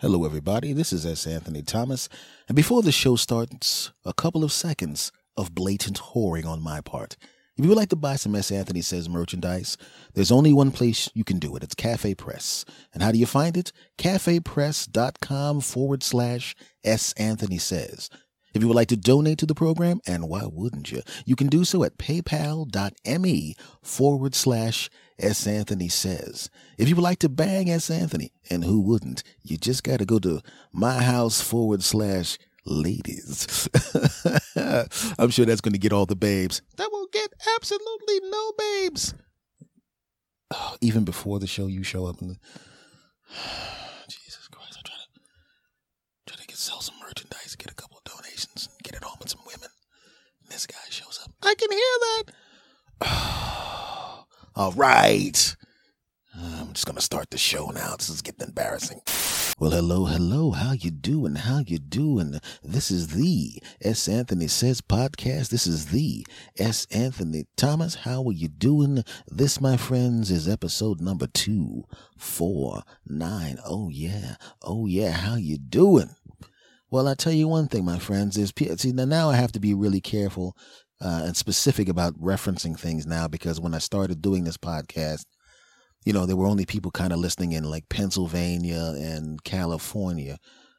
Hello, everybody. This is S. Anthony Thomas. And before the show starts, a couple of seconds of blatant whoring on my part. If you would like to buy some S. Anthony Says merchandise, there's only one place you can do it. It's Cafe Press. And how do you find it? cafepress.com forward slash S. Anthony Says. If you would like to donate to the program, and why wouldn't you? You can do so at paypal.me forward slash S. Anthony Says. If you would like to bang S. Anthony, and who wouldn't, you just got to go to my house forward slash ladies. I'm sure that's going to get all the babes. That will get absolutely no babes. Oh, even before the show, you show up the. Jesus Christ! I'm trying to try to get sell some merchandise, get a couple get it home with some women. And this guy shows up. I can hear that. all right. I'm just gonna start the show now. This is getting embarrassing. Well, hello, hello. How you doing? How you doing? This is the S. Anthony Says podcast. This is the S. Anthony Thomas. How are you doing? This, my friends, is episode number two, four, nine. Oh yeah, oh yeah. How you doing? Well, I tell you one thing, my friends. Is see now I have to be really careful uh, and specific about referencing things now because when I started doing this podcast you know, there were only people kind of listening in like Pennsylvania and California.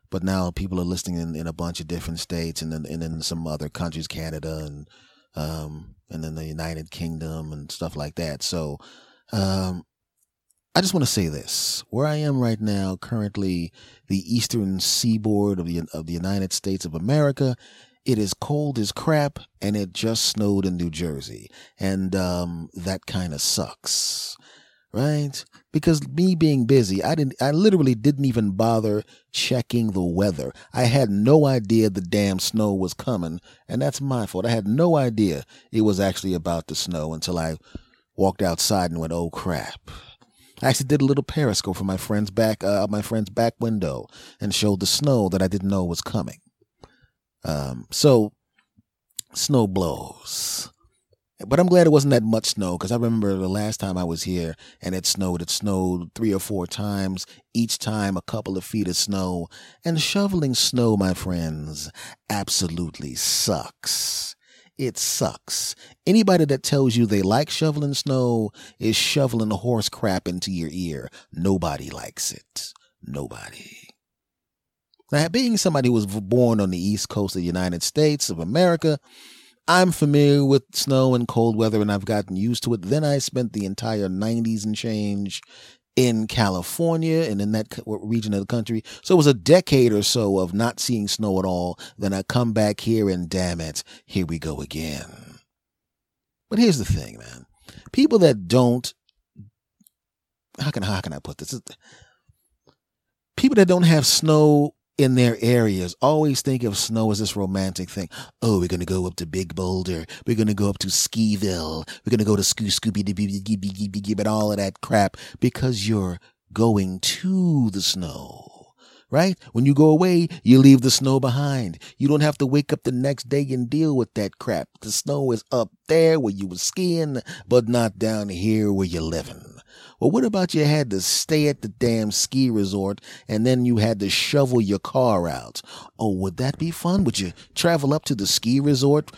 But now people are listening in, in a bunch of different states and then and in some other countries, Canada and um and then the United Kingdom and stuff like that. So um I just want to say this. Where I am right now, currently the eastern seaboard of the of the United States of America, it is cold as crap and it just snowed in New Jersey. And um that kind of sucks right? Because me being busy, I didn't, I literally didn't even bother checking the weather. I had no idea the damn snow was coming, and that's my fault. I had no idea it was actually about to snow until I walked outside and went, oh crap. I actually did a little periscope from my friend's back, uh, my friend's back window and showed the snow that I didn't know was coming. Um, so snow blows. But I'm glad it wasn't that much snow because I remember the last time I was here and it snowed. It snowed three or four times, each time a couple of feet of snow. And shoveling snow, my friends, absolutely sucks. It sucks. Anybody that tells you they like shoveling snow is shoveling horse crap into your ear. Nobody likes it. Nobody. Now, being somebody who was born on the East Coast of the United States of America, I'm familiar with snow and cold weather and I've gotten used to it. Then I spent the entire 90s and change in California and in that region of the country. So it was a decade or so of not seeing snow at all. Then I come back here and damn it, here we go again. But here's the thing, man. People that don't, how can, how can I put this? People that don't have snow in their areas always think of snow as this romantic thing. Oh, we're going to go up to Big Boulder. We're going to go up to Skiville. We're going to go to Scoo Scooby Dooby and all of that crap because you're going to the snow. Right? When you go away, you leave the snow behind. You don't have to wake up the next day and deal with that crap. The snow is up there where you were skiing, but not down here where you're living. Well, what about you had to stay at the damn ski resort and then you had to shovel your car out? Oh, would that be fun? Would you travel up to the ski resort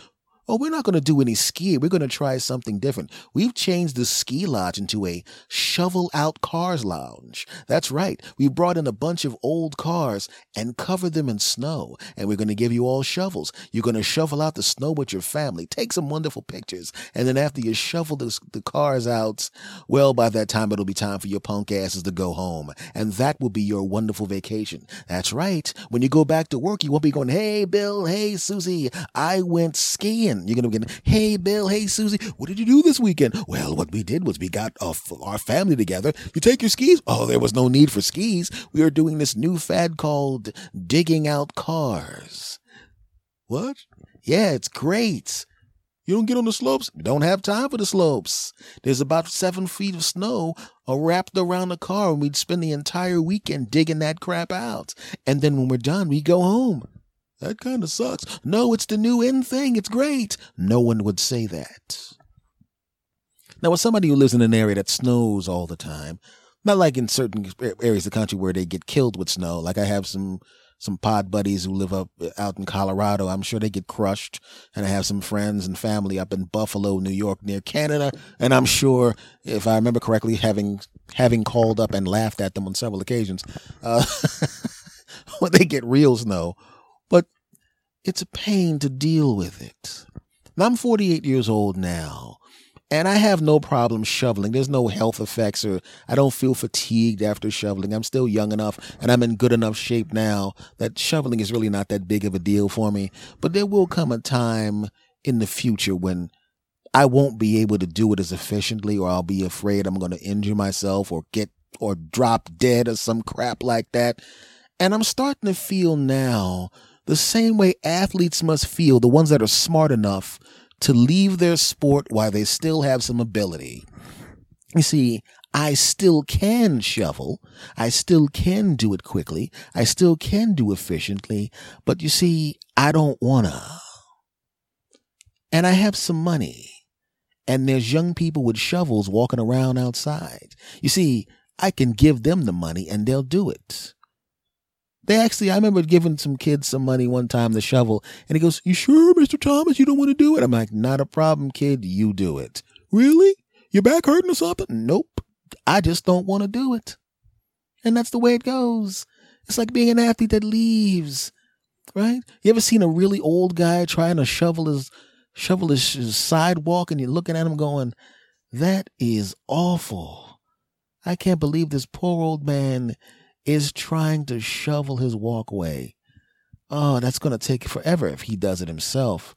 oh, we're not going to do any skiing. We're going to try something different. We've changed the ski lodge into a shovel out cars lounge. That's right. We brought in a bunch of old cars and covered them in snow. And we're going to give you all shovels. You're going to shovel out the snow with your family. Take some wonderful pictures. And then after you shovel the, the cars out, well, by that time, it'll be time for your punk asses to go home. And that will be your wonderful vacation. That's right. When you go back to work, you won't be going, hey, Bill, hey, Susie, I went skiing You're going to get, hey, Bill, hey, Susie, what did you do this weekend? Well, what we did was we got our family together. You take your skis? Oh, there was no need for skis. We are doing this new fad called digging out cars. What? Yeah, it's great. You don't get on the slopes? Don't have time for the slopes. There's about seven feet of snow wrapped around the car, and we'd spend the entire weekend digging that crap out. And then when we're done, we go home. That kind of sucks. No, it's the new in thing. It's great. No one would say that. Now, as somebody who lives in an area that snows all the time, Not like in certain areas of the country where they get killed with snow. Like I have some some pod buddies who live up out in Colorado. I'm sure they get crushed. And I have some friends and family up in Buffalo, New York, near Canada. And I'm sure, if I remember correctly, having having called up and laughed at them on several occasions, uh, when they get real snow. It's a pain to deal with it. And I'm 48 years old now. And I have no problem shoveling. There's no health effects or I don't feel fatigued after shoveling. I'm still young enough and I'm in good enough shape now that shoveling is really not that big of a deal for me. But there will come a time in the future when I won't be able to do it as efficiently or I'll be afraid I'm going to injure myself or get or drop dead or some crap like that. And I'm starting to feel now the same way athletes must feel, the ones that are smart enough to leave their sport while they still have some ability. You see, I still can shovel. I still can do it quickly. I still can do efficiently. But you see, I don't wanna. And I have some money. And there's young people with shovels walking around outside. You see, I can give them the money and they'll do it. They actually, I remember giving some kids some money one time to shovel, and he goes, You sure, Mr. Thomas, you don't want to do it? I'm like, Not a problem, kid. You do it. Really? Your back hurting or something? Nope. I just don't want to do it. And that's the way it goes. It's like being an athlete that leaves, right? You ever seen a really old guy trying to shovel his shovel his, his sidewalk and you're looking at him going, That is awful. I can't believe this poor old man is trying to shovel his walkway. Oh, that's going to take forever if he does it himself.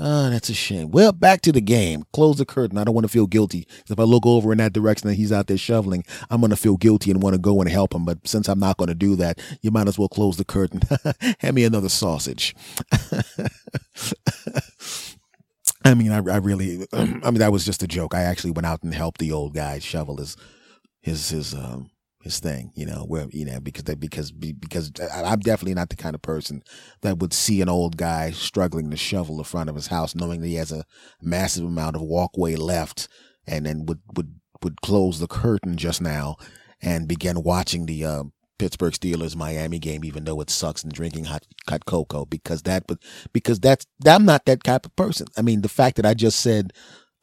Oh, that's a shame. Well, back to the game. Close the curtain. I don't want to feel guilty. If I look over in that direction and he's out there shoveling, I'm going to feel guilty and want to go and help him. But since I'm not going to do that, you might as well close the curtain. Hand me another sausage. I mean, I, I really, I mean, that was just a joke. I actually went out and helped the old guy shovel his, his, his, um, his thing, you know, where, you know, because they, because, because I'm definitely not the kind of person that would see an old guy struggling to shovel the front of his house, knowing that he has a massive amount of walkway left and then would, would, would close the curtain just now and begin watching the, uh, Pittsburgh Steelers Miami game, even though it sucks, and drinking hot hot cocoa because that, but because that's I'm not that type of person. I mean, the fact that I just said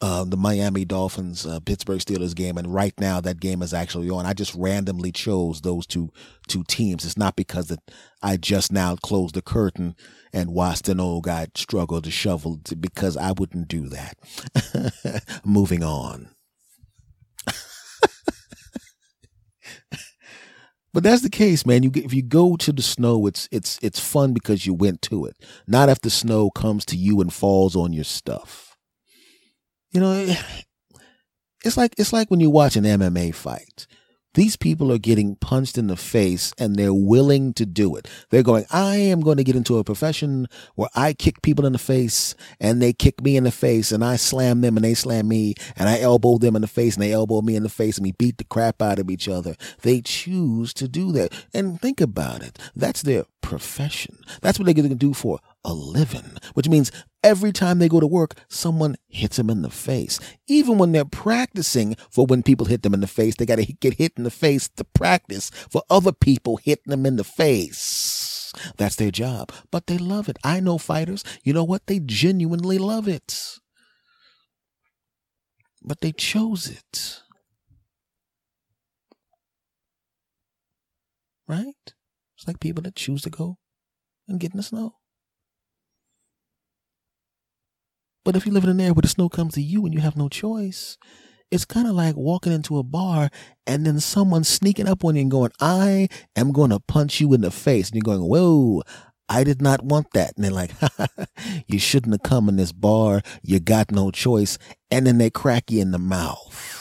uh, the Miami Dolphins uh, Pittsburgh Steelers game, and right now that game is actually on. I just randomly chose those two two teams. It's not because that I just now closed the curtain and watched an old guy struggle to shovel, because I wouldn't do that. Moving on. But that's the case, man. You if you go to the snow, it's it's it's fun because you went to it. Not if the snow comes to you and falls on your stuff. You know, it's like it's like when you watch an MMA fight. These people are getting punched in the face and they're willing to do it. They're going, I am going to get into a profession where I kick people in the face and they kick me in the face and I slam them and they slam me and I elbow them in the face and they elbow me in the face and we beat the crap out of each other. They choose to do that. And think about it. That's their profession. That's what they're going to do for a living, which means every time they go to work, someone hits them in the face. Even when they're practicing for when people hit them in the face, they got to get hit in the face to practice for other people hitting them in the face. That's their job, but they love it. I know fighters, you know what? They genuinely love it. But they chose it. Right? It's like people that choose to go and get in the snow. But if you live in an area where the snow comes to you and you have no choice, it's kind of like walking into a bar and then someone sneaking up on you and going, I am going to punch you in the face. And you're going, whoa, I did not want that. And they're like, you shouldn't have come in this bar. You got no choice. And then they crack you in the mouth.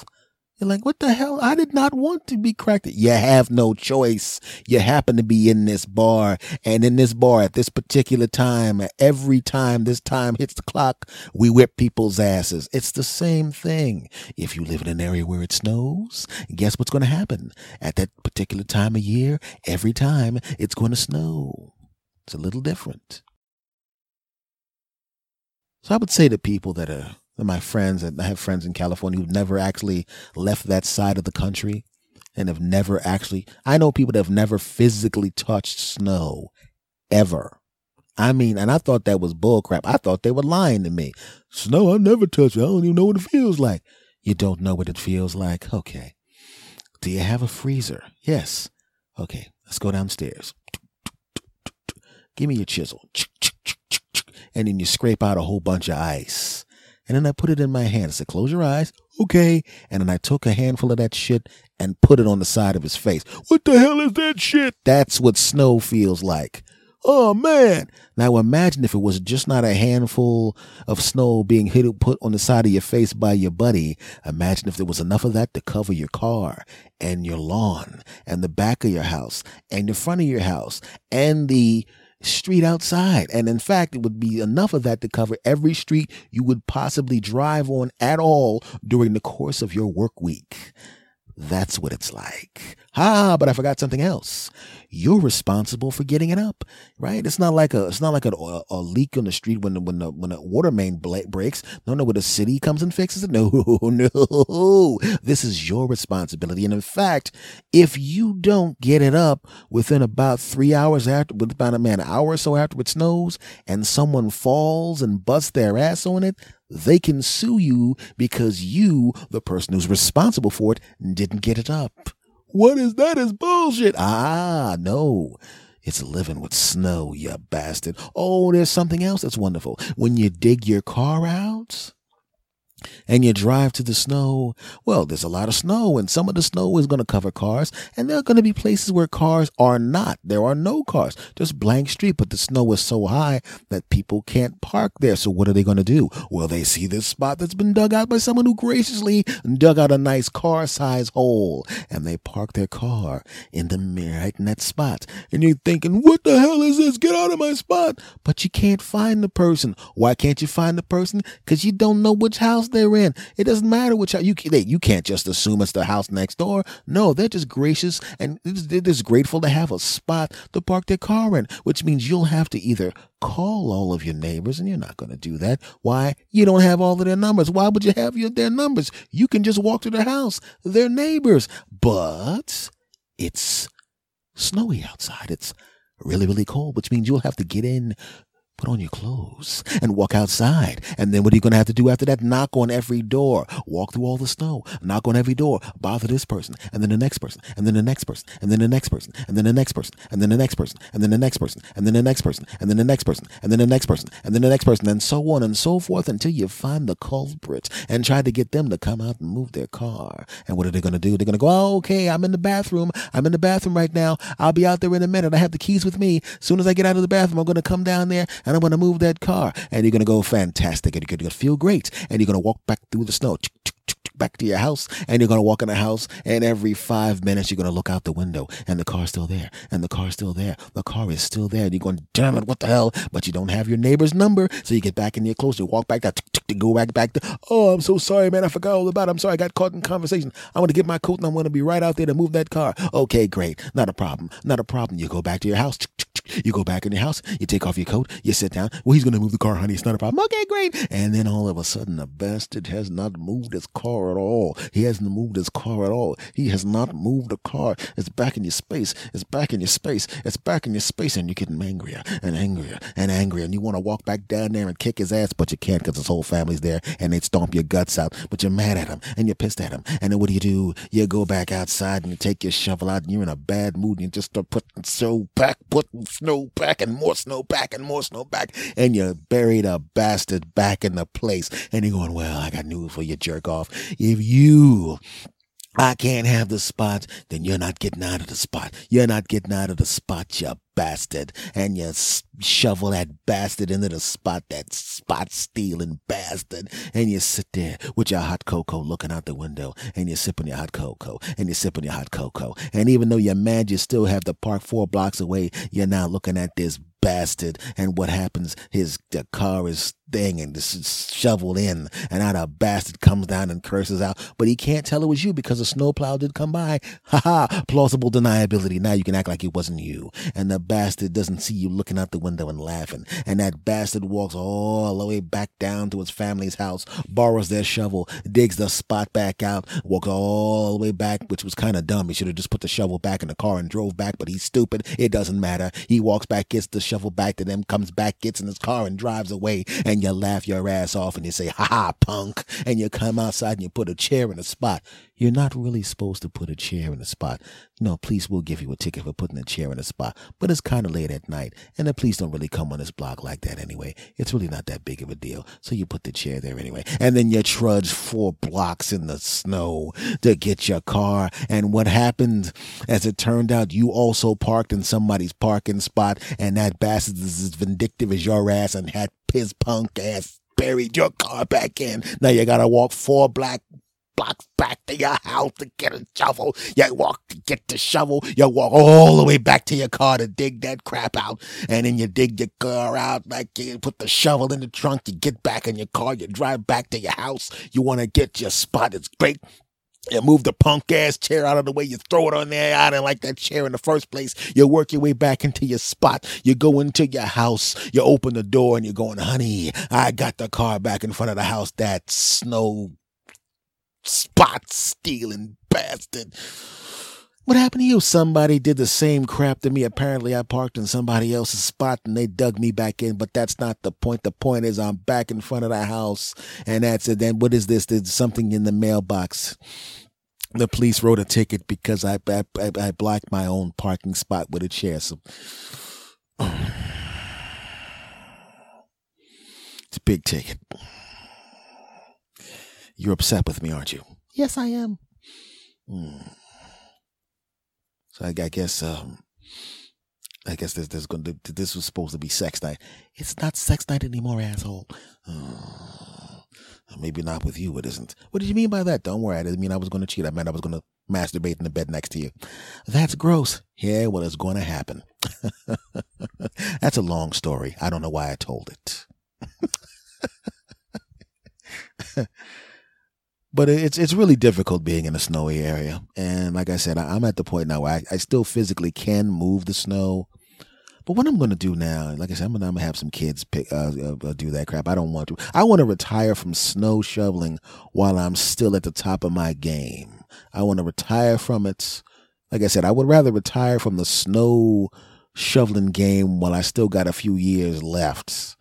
You're like, what the hell? I did not want to be cracked. You have no choice. You happen to be in this bar and in this bar at this particular time, every time this time hits the clock, we whip people's asses. It's the same thing. If you live in an area where it snows, guess what's going to happen? At that particular time of year, every time it's going to snow. It's a little different. So I would say to people that are my friends, and I have friends in California who've never actually left that side of the country. and have never actually, I know people that have never physically touched snow ever. I mean, and I thought that was bullcrap. I thought they were lying to me. Snow, I never touched it. I don't even know what it feels like. You don't know what it feels like? Okay. Do you have a freezer? Yes. Okay, let's go downstairs. Give me your chisel. And then you scrape out a whole bunch of ice. And then I put it in my hand. I said, close your eyes. Okay. And then I took a handful of that shit and put it on the side of his face. What the hell is that shit? That's what snow feels like. Oh man. Now imagine if it was just not a handful of snow being hit put on the side of your face by your buddy. Imagine if there was enough of that to cover your car and your lawn and the back of your house and the front of your house and the street outside. And in fact, it would be enough of that to cover every street you would possibly drive on at all during the course of your work week. That's what it's like. Ah, but I forgot something else. You're responsible for getting it up, right? It's not like a, it's not like a, a leak on the street when the, when the, when the water main breaks. No, no, the city comes and fixes it. No, no. This is your responsibility. And in fact, if you don't get it up within about three hours after, with about a man, an hour or so after it snows and someone falls and busts their ass on it, they can sue you because you, the person who's responsible for it, didn't get it up. What is that? Is bullshit. Ah, no. It's living with snow, you bastard. Oh, there's something else that's wonderful. When you dig your car out, and you drive to the snow, well, there's a lot of snow, and some of the snow is going to cover cars, and there are going to be places where cars are not. There are no cars, just blank street, but the snow is so high that people can't park there. So what are they going to do? Well, they see this spot that's been dug out by someone who graciously dug out a nice car size hole, and they park their car in the mirror right in that spot. And you're thinking, what the hell is this? Get out of my spot. But you can't find the person. Why can't you find the person? Because you don't know which house they're in. It doesn't matter which you they, you can't just assume it's the house next door. No, they're just gracious and they're just grateful to have a spot to park their car in, which means you'll have to either call all of your neighbors, and you're not going to do that. Why? You don't have all of their numbers. Why would you have your, their numbers? You can just walk to their house. They're neighbors. But it's snowy outside. It's really, really cold, which means you'll have to get in Put on your clothes and walk outside. And then what are you going to have to do after that? Knock on every door. Walk through all the snow. Knock on every door. Bother this person. And then the next person. And then the next person. And then the next person. And then the next person. And then the next person. And then the next person. And then the next person. And then the next person. And then the next person. And then the next person. And so on and so forth until you find the culprit and try to get them to come out and move their car. And what are they going to do? They're going to go, oh, okay, I'm in the bathroom. I'm in the bathroom right now. I'll be out there in a minute. I have the keys with me. As soon as I get out of the bathroom, I'm going to come down there and I'm going to move that car and you're going to go fantastic and you're going to feel great and you're going to walk back through the snow back to your house and you're going to walk in the house and every five minutes you're going to look out the window and the car's still there and the car's still there. The car is still there. And you're going, damn it, what the hell? But you don't have your neighbor's number. So you get back in your clothes, you walk back to go back, back to, oh, I'm so sorry, man. I forgot all about it. I'm sorry. I got caught in conversation. I'm going to get my coat and I'm going to be right out there to move that car. Okay, great. Not a problem. Not a problem. You go back to your house. You go back in your house, you take off your coat, you sit down. Well, he's going to move the car, honey. It's not a problem. Okay, great. And then all of a sudden, the bastard has not moved his car at all. He hasn't moved his car at all. He has not moved the car. It's back in your space. It's back in your space. It's back in your space. And you're getting angrier and angrier and angrier. And you want to walk back down there and kick his ass, but you can't because his whole family's there and they'd stomp your guts out. But you're mad at him and you're pissed at him. And then what do you do? You go back outside and you take your shovel out and you're in a bad mood and you just start putting snow back, putting snow back and more snow back and more snow back. And you buried a bastard back in the place. And you're going, well, I got news for you, jerk off. If you I can't have the spot, then you're not getting out of the spot. You're not getting out of the spot, you bastard. And you shovel that bastard into the spot, that spot stealing bastard. And you sit there with your hot cocoa looking out the window and you're sipping your hot cocoa and you're sipping your hot cocoa. And even though you're mad, you still have the park four blocks away. You're now looking at this bastard. And what happens? His the car is thing and this shovel in, and now the bastard comes down and curses out, but he can't tell it was you because the snowplow did come by. Ha ha! Plausible deniability. Now you can act like it wasn't you, and the bastard doesn't see you looking out the window and laughing, and that bastard walks all the way back down to his family's house, borrows their shovel, digs the spot back out, walks all the way back, which was kind of dumb. He should have just put the shovel back in the car and drove back, but he's stupid. It doesn't matter. He walks back, gets the shovel back to them, comes back, gets in his car, and drives away, and you laugh your ass off and you say, ha ha, punk. And you come outside and you put a chair in a spot. You're not really supposed to put a chair in a spot. No, police will give you a ticket for putting a chair in a spot, but it's kind of late at night, and the police don't really come on this block like that anyway. It's really not that big of a deal, so you put the chair there anyway. And then you trudge four blocks in the snow to get your car. And what happened, as it turned out, you also parked in somebody's parking spot, and that bastard is as vindictive as your ass and had his punk ass buried your car back in. Now you gotta walk four black blocks back to your house to get a shovel. You walk to get the shovel. You walk all the way back to your car to dig that crap out. And then you dig your car out, like you put the shovel in the trunk. You get back in your car. You drive back to your house. You want to get your spot. It's great. You move the punk ass chair out of the way. You throw it on there. I didn't like that chair in the first place. You work your way back into your spot. You go into your house. You open the door and you're going, honey, I got the car back in front of the house. That snow spot stealing bastard. What happened to you? Somebody did the same crap to me. Apparently, I parked in somebody else's spot and they dug me back in, but that's not the point. The point is I'm back in front of the house and that's it. Then what is this? There's something in the mailbox. The police wrote a ticket because I, I, I blocked my own parking spot with a chair. So, it's a big ticket. You're upset with me, aren't you? Yes, I am. Hmm. So I, I guess um, I guess there's, there's going to, this was supposed to be sex night. It's not sex night anymore, asshole. Uh, maybe not with you. It isn't. What did you mean by that? Don't worry. I didn't mean I was going to cheat. I meant I was going to masturbate in the bed next to you. That's gross. Yeah, well, it's going to happen. That's a long story. I don't know why I told it. but it's it's really difficult being in a snowy area. And like I said, I, am at the point now where I, I, still physically can move the snow. But what I'm going to do now, like I said, I'm going to have some kids pick, uh, uh, do that crap. I don't want to. I want to retire from snow shoveling while I'm still at the top of my game. I want to retire from it. Like I said, I would rather retire from the snow shoveling game while I still got a few years left,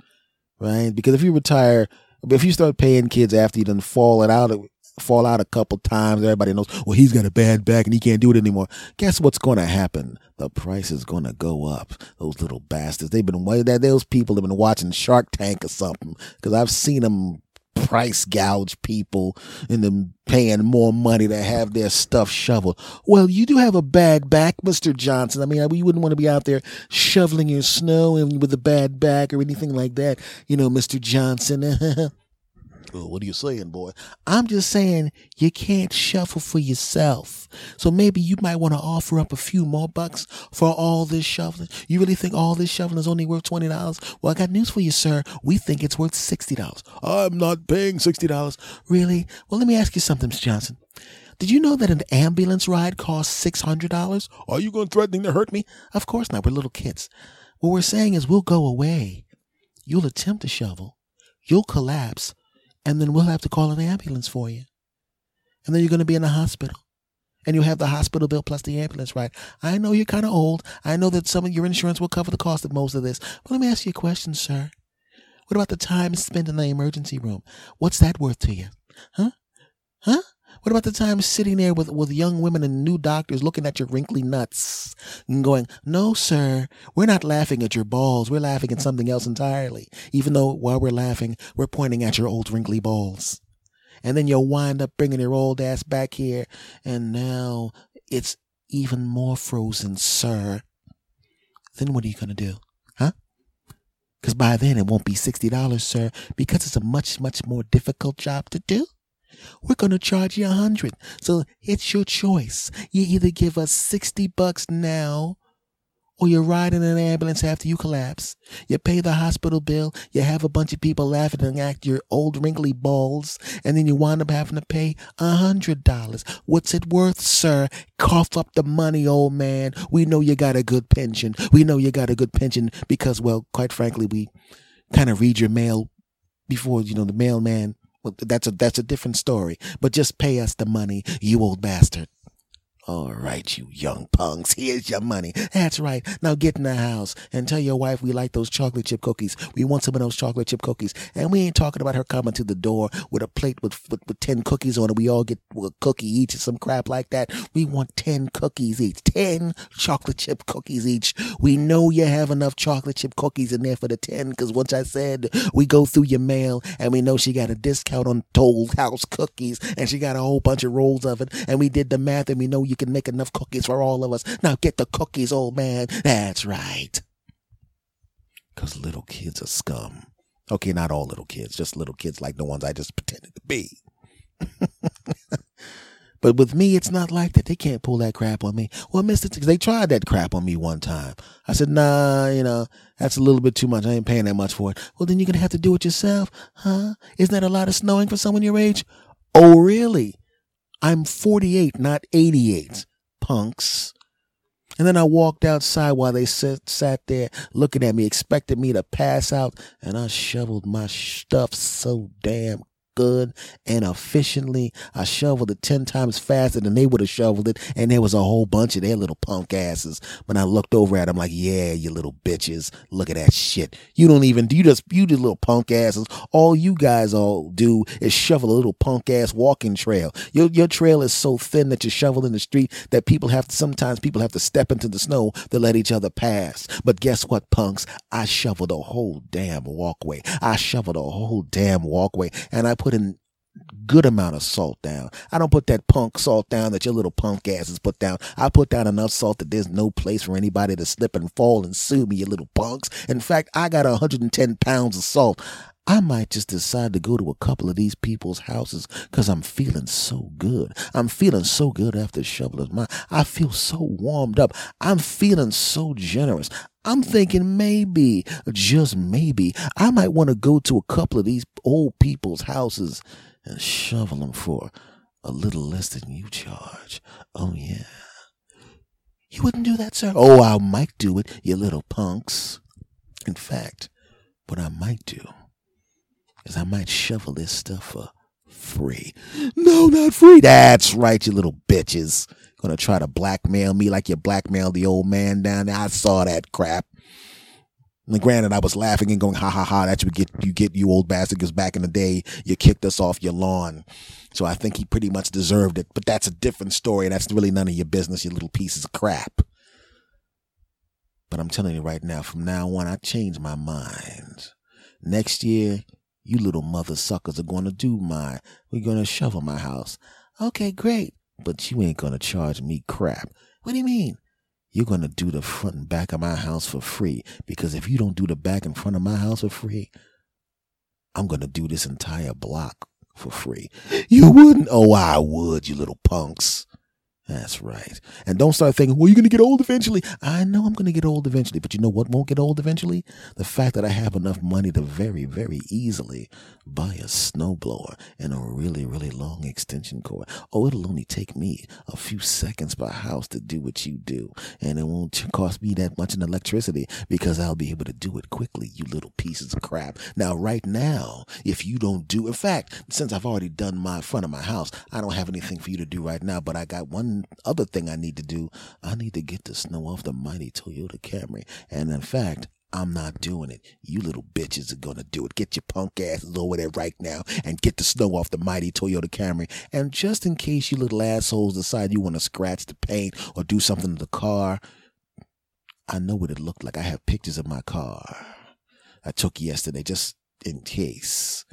right? Because if you retire, if you start paying kids after you done fallen out fall out a couple times. Everybody knows, well, he's got a bad back and he can't do it anymore. Guess what's going to happen? The price is going to go up. Those little bastards. They've been, that those people have been watching Shark Tank or something because I've seen them price gouge people and them paying more money to have their stuff shoveled. Well, you do have a bad back, Mr. Johnson. I mean, we wouldn't want to be out there shoveling your snow and with a bad back or anything like that, you know, Mr. Johnson. What are you saying, boy? I'm just saying you can't shuffle for yourself. So maybe you might want to offer up a few more bucks for all this shuffling. You really think all this shuffling is only worth twenty dollars? Well, I got news for you, sir. We think it's worth sixty dollars. I'm not paying sixty dollars. Really? Well, let me ask you something, Mr. Johnson. Did you know that an ambulance ride costs six hundred dollars? Are you going threatening to hurt me? Of course not. We're little kids. What we're saying is we'll go away. You'll attempt to shovel. You'll collapse and then we'll have to call an ambulance for you. And then you're going to be in the hospital. And you'll have the hospital bill plus the ambulance ride. I know you're kind of old. I know that some of your insurance will cover the cost of most of this. But let me ask you a question, sir. What about the time spent in the emergency room? What's that worth to you? Huh? Huh? What about the time sitting there with, with young women and new doctors looking at your wrinkly nuts and going, no, sir, we're not laughing at your balls. We're laughing at something else entirely. Even though while we're laughing, we're pointing at your old wrinkly balls. And then you'll wind up bringing your old ass back here. And now it's even more frozen, sir. Then what are you going to do? Huh? Because by then it won't be $60, sir, because it's a much, much more difficult job to do. We're going to charge you a hundred. So it's your choice. You either give us 60 bucks now or you ride in an ambulance after you collapse. You pay the hospital bill, you have a bunch of people laughing and act your old wrinkly balls, and then you wind up having to pay a hundred dollars. What's it worth, sir? Cough up the money, old man. We know you got a good pension. We know you got a good pension because, well, quite frankly, we kind of read your mail before, you know, the mailman. Well, that's a that's a different story. But just pay us the money, you old bastard. All right, you young punks, here's your money. That's right. Now get in the house and tell your wife we like those chocolate chip cookies. We want some of those chocolate chip cookies. And we ain't talking about her coming to the door with a plate with, with, with 10 cookies on it. We all get a cookie each or some crap like that. We want 10 cookies each. 10 chocolate chip cookies each. We know you have enough chocolate chip cookies in there for the 10 because once I said we go through your mail and we know she got a discount on Toll House cookies and she got a whole bunch of rolls of it. And we did the math and we know you can make enough cookies for all of us. Now get the cookies, old man. That's right. Because little kids are scum. Okay, not all little kids, just little kids like the ones I just pretended to be. but with me, it's not like that. They can't pull that crap on me. Well, Mister, they tried that crap on me one time. I said, nah, you know, that's a little bit too much. I ain't paying that much for it. Well, then you're going to have to do it yourself, huh? Isn't that a lot of snowing for someone your age? Oh, really? I'm 48, not 88, punks. And then I walked outside while they sat, sat there looking at me, expecting me to pass out. And I shoveled my stuff so damn good and efficiently. I shoveled it 10 times faster than they would have shoveled it. And there was a whole bunch of their little punk asses. When I looked over at them, like, yeah, you little bitches. Look at that shit. You don't even, you just, you the little punk asses. All you guys all do is shovel a little punk ass walking trail. Your, your trail is so thin that you shovel in the street that people have to, sometimes people have to step into the snow to let each other pass. But guess what, punks? I shoveled a whole damn walkway. I shoveled a whole damn walkway and I put in good amount of salt down. I don't put that punk salt down that your little punk asses put down. I put down enough salt that there's no place for anybody to slip and fall and sue me, you little punks. In fact, I got 110 pounds of salt. I might just decide to go to a couple of these people's houses because I'm feeling so good. I'm feeling so good after shoveling mine. I feel so warmed up. I'm feeling so generous. I'm thinking maybe, just maybe, I might want to go to a couple of these old people's houses and shovel them for a little less than you charge. Oh, yeah. You wouldn't do that, sir? Oh, I might do it, you little punks. In fact, what I might do is I might shovel this stuff for free. No, not free. That's right, you little bitches. Gonna try to blackmail me like you blackmailed the old man down there. I saw that crap. And granted, I was laughing and going, ha ha ha, that's what you get, you get, you old bastard, because back in the day, you kicked us off your lawn. So I think he pretty much deserved it. But that's a different story. That's really none of your business, you little pieces of crap. But I'm telling you right now, from now on, I changed my mind. Next year, you little mother suckers are going to do my, we're going to shovel my house. Okay, great. But you ain't going to charge me crap. What do you mean? You're going to do the front and back of my house for free. Because if you don't do the back and front of my house for free, I'm going to do this entire block for free. You wouldn't? Oh, I would, you little punks. That's right. And don't start thinking, well, you're going to get old eventually. I know I'm going to get old eventually, but you know what won't get old eventually? The fact that I have enough money to very, very easily buy a snowblower and a really, really long extension cord. Oh, it'll only take me a few seconds per house to do what you do. And it won't cost me that much in electricity because I'll be able to do it quickly, you little pieces of crap. Now, right now, if you don't do, in fact, since I've already done my front of my house, I don't have anything for you to do right now, but I got one other thing I need to do. I need to get the snow off the mighty Toyota Camry. And in fact, I'm not doing it. You little bitches are gonna do it. Get your punk asses over there right now and get the snow off the mighty Toyota Camry. And just in case you little assholes decide you want to scratch the paint or do something to the car, I know what it looked like. I have pictures of my car I took yesterday just in case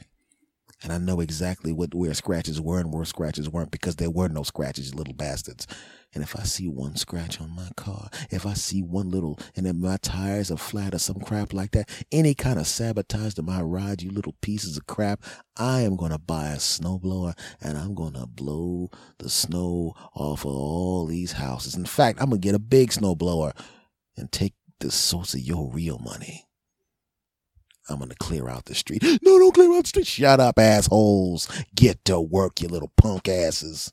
and I know exactly what where scratches were and where scratches weren't because there were no scratches, little bastards. And if I see one scratch on my car, if I see one little, and if my tires are flat or some crap like that, any kind of sabotage to my ride, you little pieces of crap, I am going to buy a snowblower and I'm going to blow the snow off of all these houses. In fact, I'm going to get a big snowblower and take the source of your real money. I'm gonna clear out the street. No, don't clear out the street. Shut up, assholes. Get to work, you little punk asses.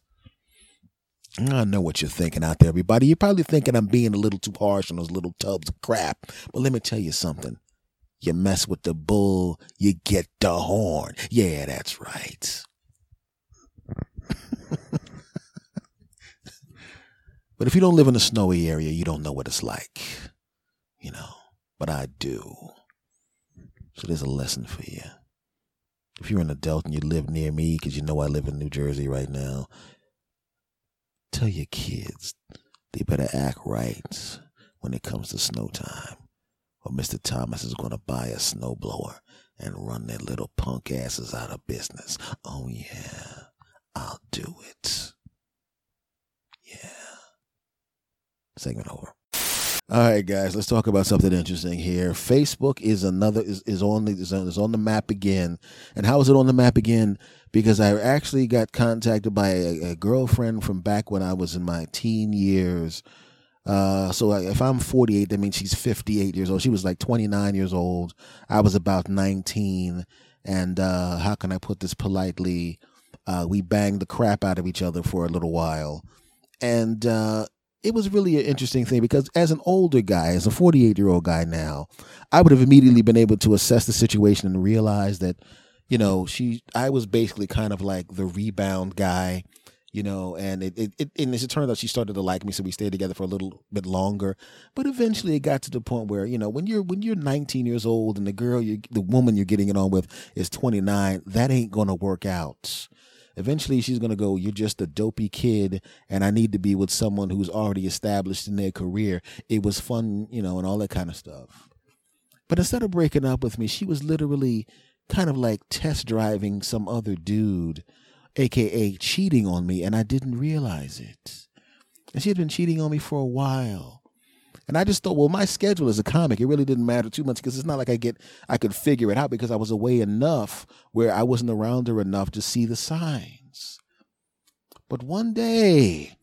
I know what you're thinking out there, everybody. You're probably thinking I'm being a little too harsh on those little tubs of crap. But let me tell you something. You mess with the bull, you get the horn. Yeah, that's right. but if you don't live in a snowy area, you don't know what it's like. You know, but I do. So there's a lesson for you. If you're an adult and you live near me, because you know I live in New Jersey right now, tell your kids they better act right when it comes to snow time. Or Mr. Thomas is going to buy a snowblower and run their little punk asses out of business. Oh, yeah, I'll do it. Yeah. Segment over. All right, guys, let's talk about something interesting here. Facebook is another is, is on the is on, the map again. And how is it on the map again? Because I actually got contacted by a, a girlfriend from back when I was in my teen years. Uh, so if I'm 48, that means she's 58 years old. She was like 29 years old. I was about 19. And uh, how can I put this politely? Uh, we banged the crap out of each other for a little while. And uh, it was really an interesting thing because as an older guy, as a 48 year old guy now, I would have immediately been able to assess the situation and realize that, you know, she, I was basically kind of like the rebound guy, you know, and it, it, it and it turned out, she started to like me. So we stayed together for a little bit longer, but eventually it got to the point where, you know, when you're, when you're 19 years old and the girl, you, the woman you're getting it on with is 29, that ain't going to work out Eventually, she's going to go, You're just a dopey kid, and I need to be with someone who's already established in their career. It was fun, you know, and all that kind of stuff. But instead of breaking up with me, she was literally kind of like test driving some other dude, aka cheating on me, and I didn't realize it. And she had been cheating on me for a while. And I just thought, well, my schedule as a comic, it really didn't matter too much because it's not like I get I could figure it out because I was away enough where I wasn't around her enough to see the signs. But one day,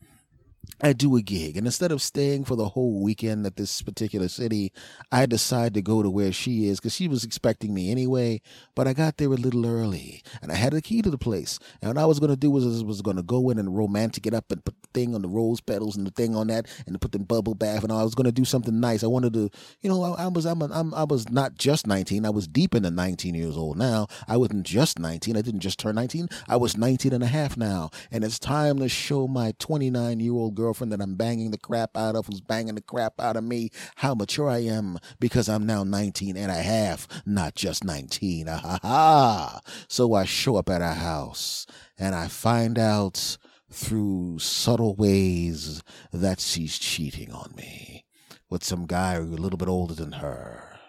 I do a gig, and instead of staying for the whole weekend at this particular city, I decide to go to where she is because she was expecting me anyway. But I got there a little early, and I had the key to the place. And what I was going to do was was going to go in and romantic it up and put thing on the rose petals and the thing on that, and to put the bubble bath. And I was going to do something nice. I wanted to, you know, I, I was I'm, a, I'm I was not just 19. I was deep into 19 years old now. I wasn't just 19. I didn't just turn 19. I was 19 and a half now, and it's time to show my 29 year old girlfriend that I'm banging the crap out of, who's banging the crap out of me, how mature I am because I'm now 19 and a half, not just 19. Ah, ha, ha. So I show up at her house and I find out through subtle ways that she's cheating on me. With some guy who's a little bit older than her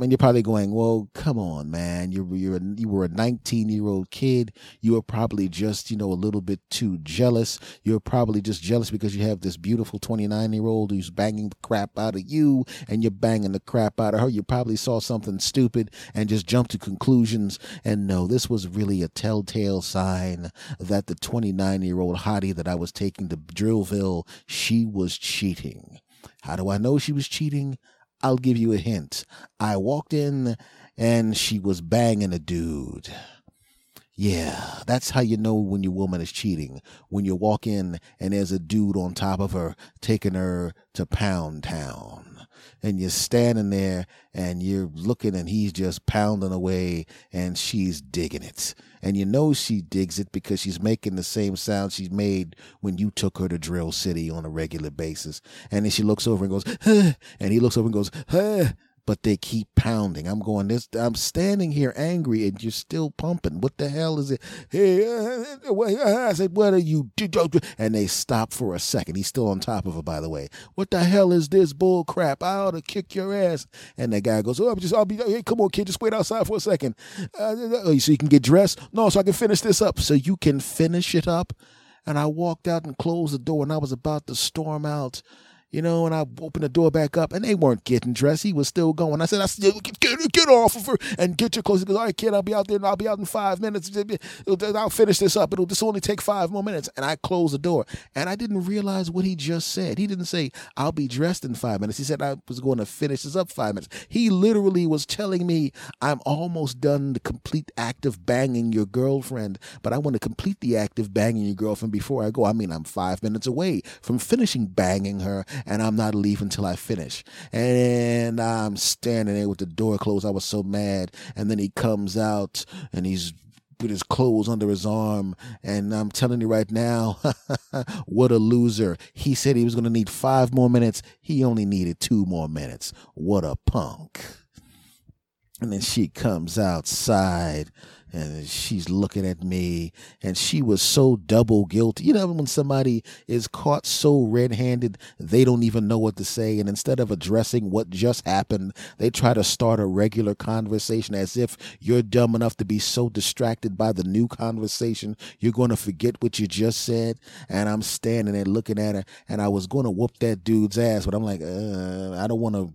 and you're probably going, well, come on, man. You're a, you were a 19 year old kid. You were probably just you know a little bit too jealous. You're probably just jealous because you have this beautiful 29 year old who's banging the crap out of you, and you're banging the crap out of her. You probably saw something stupid and just jumped to conclusions. And no, this was really a telltale sign that the 29 year old hottie that I was taking to Drillville, she was cheating. How do I know she was cheating? I'll give you a hint. I walked in and she was banging a dude. Yeah, that's how you know when your woman is cheating. When you walk in and there's a dude on top of her taking her to Pound Town and you're standing there and you're looking and he's just pounding away and she's digging it. And you know she digs it because she's making the same sound she made when you took her to Drill City on a regular basis. And then she looks over and goes, huh, and he looks over and goes, huh, but they keep pounding. I'm going this. I'm standing here angry, and you're still pumping. What the hell is it? Hey, uh, uh I said, what are you? And they stop for a second. He's still on top of her, by the way. What the hell is this bull crap? I ought to kick your ass. And the guy goes, oh, I'm just, I'll be. Hey, come on, kid, just wait outside for a second, uh, uh so you can get dressed. No, so I can finish this up. So you can finish it up. And I walked out and closed the door, and I was about to storm out you know, and I opened the door back up and they weren't getting dressed. He was still going. I said, I still get get off of her and get your clothes. He goes, all right, kid, I'll be out there and I'll be out in five minutes. I'll finish this up. It'll just only take five more minutes. And I close the door. And I didn't realize what he just said. He didn't say, I'll be dressed in five minutes. He said I was going to finish this up five minutes. He literally was telling me, I'm almost done the complete act of banging your girlfriend, but I want to complete the act of banging your girlfriend before I go. I mean, I'm five minutes away from finishing banging her, and I'm not leaving until I finish. And I'm standing there with the door closed. I was so mad. And then he comes out and he's with his clothes under his arm. And I'm telling you right now, what a loser. He said he was going to need five more minutes. He only needed two more minutes. What a punk. And then she comes outside and she's looking at me and she was so double guilty. You know when somebody is caught so red-handed they don't even know what to say and instead of addressing what just happened they try to start a regular conversation as if you're dumb enough to be so distracted by the new conversation you're going to forget what you just said. And i'm standing there looking at her and i was going to whoop that dude's ass but i'm like uh, i don't want to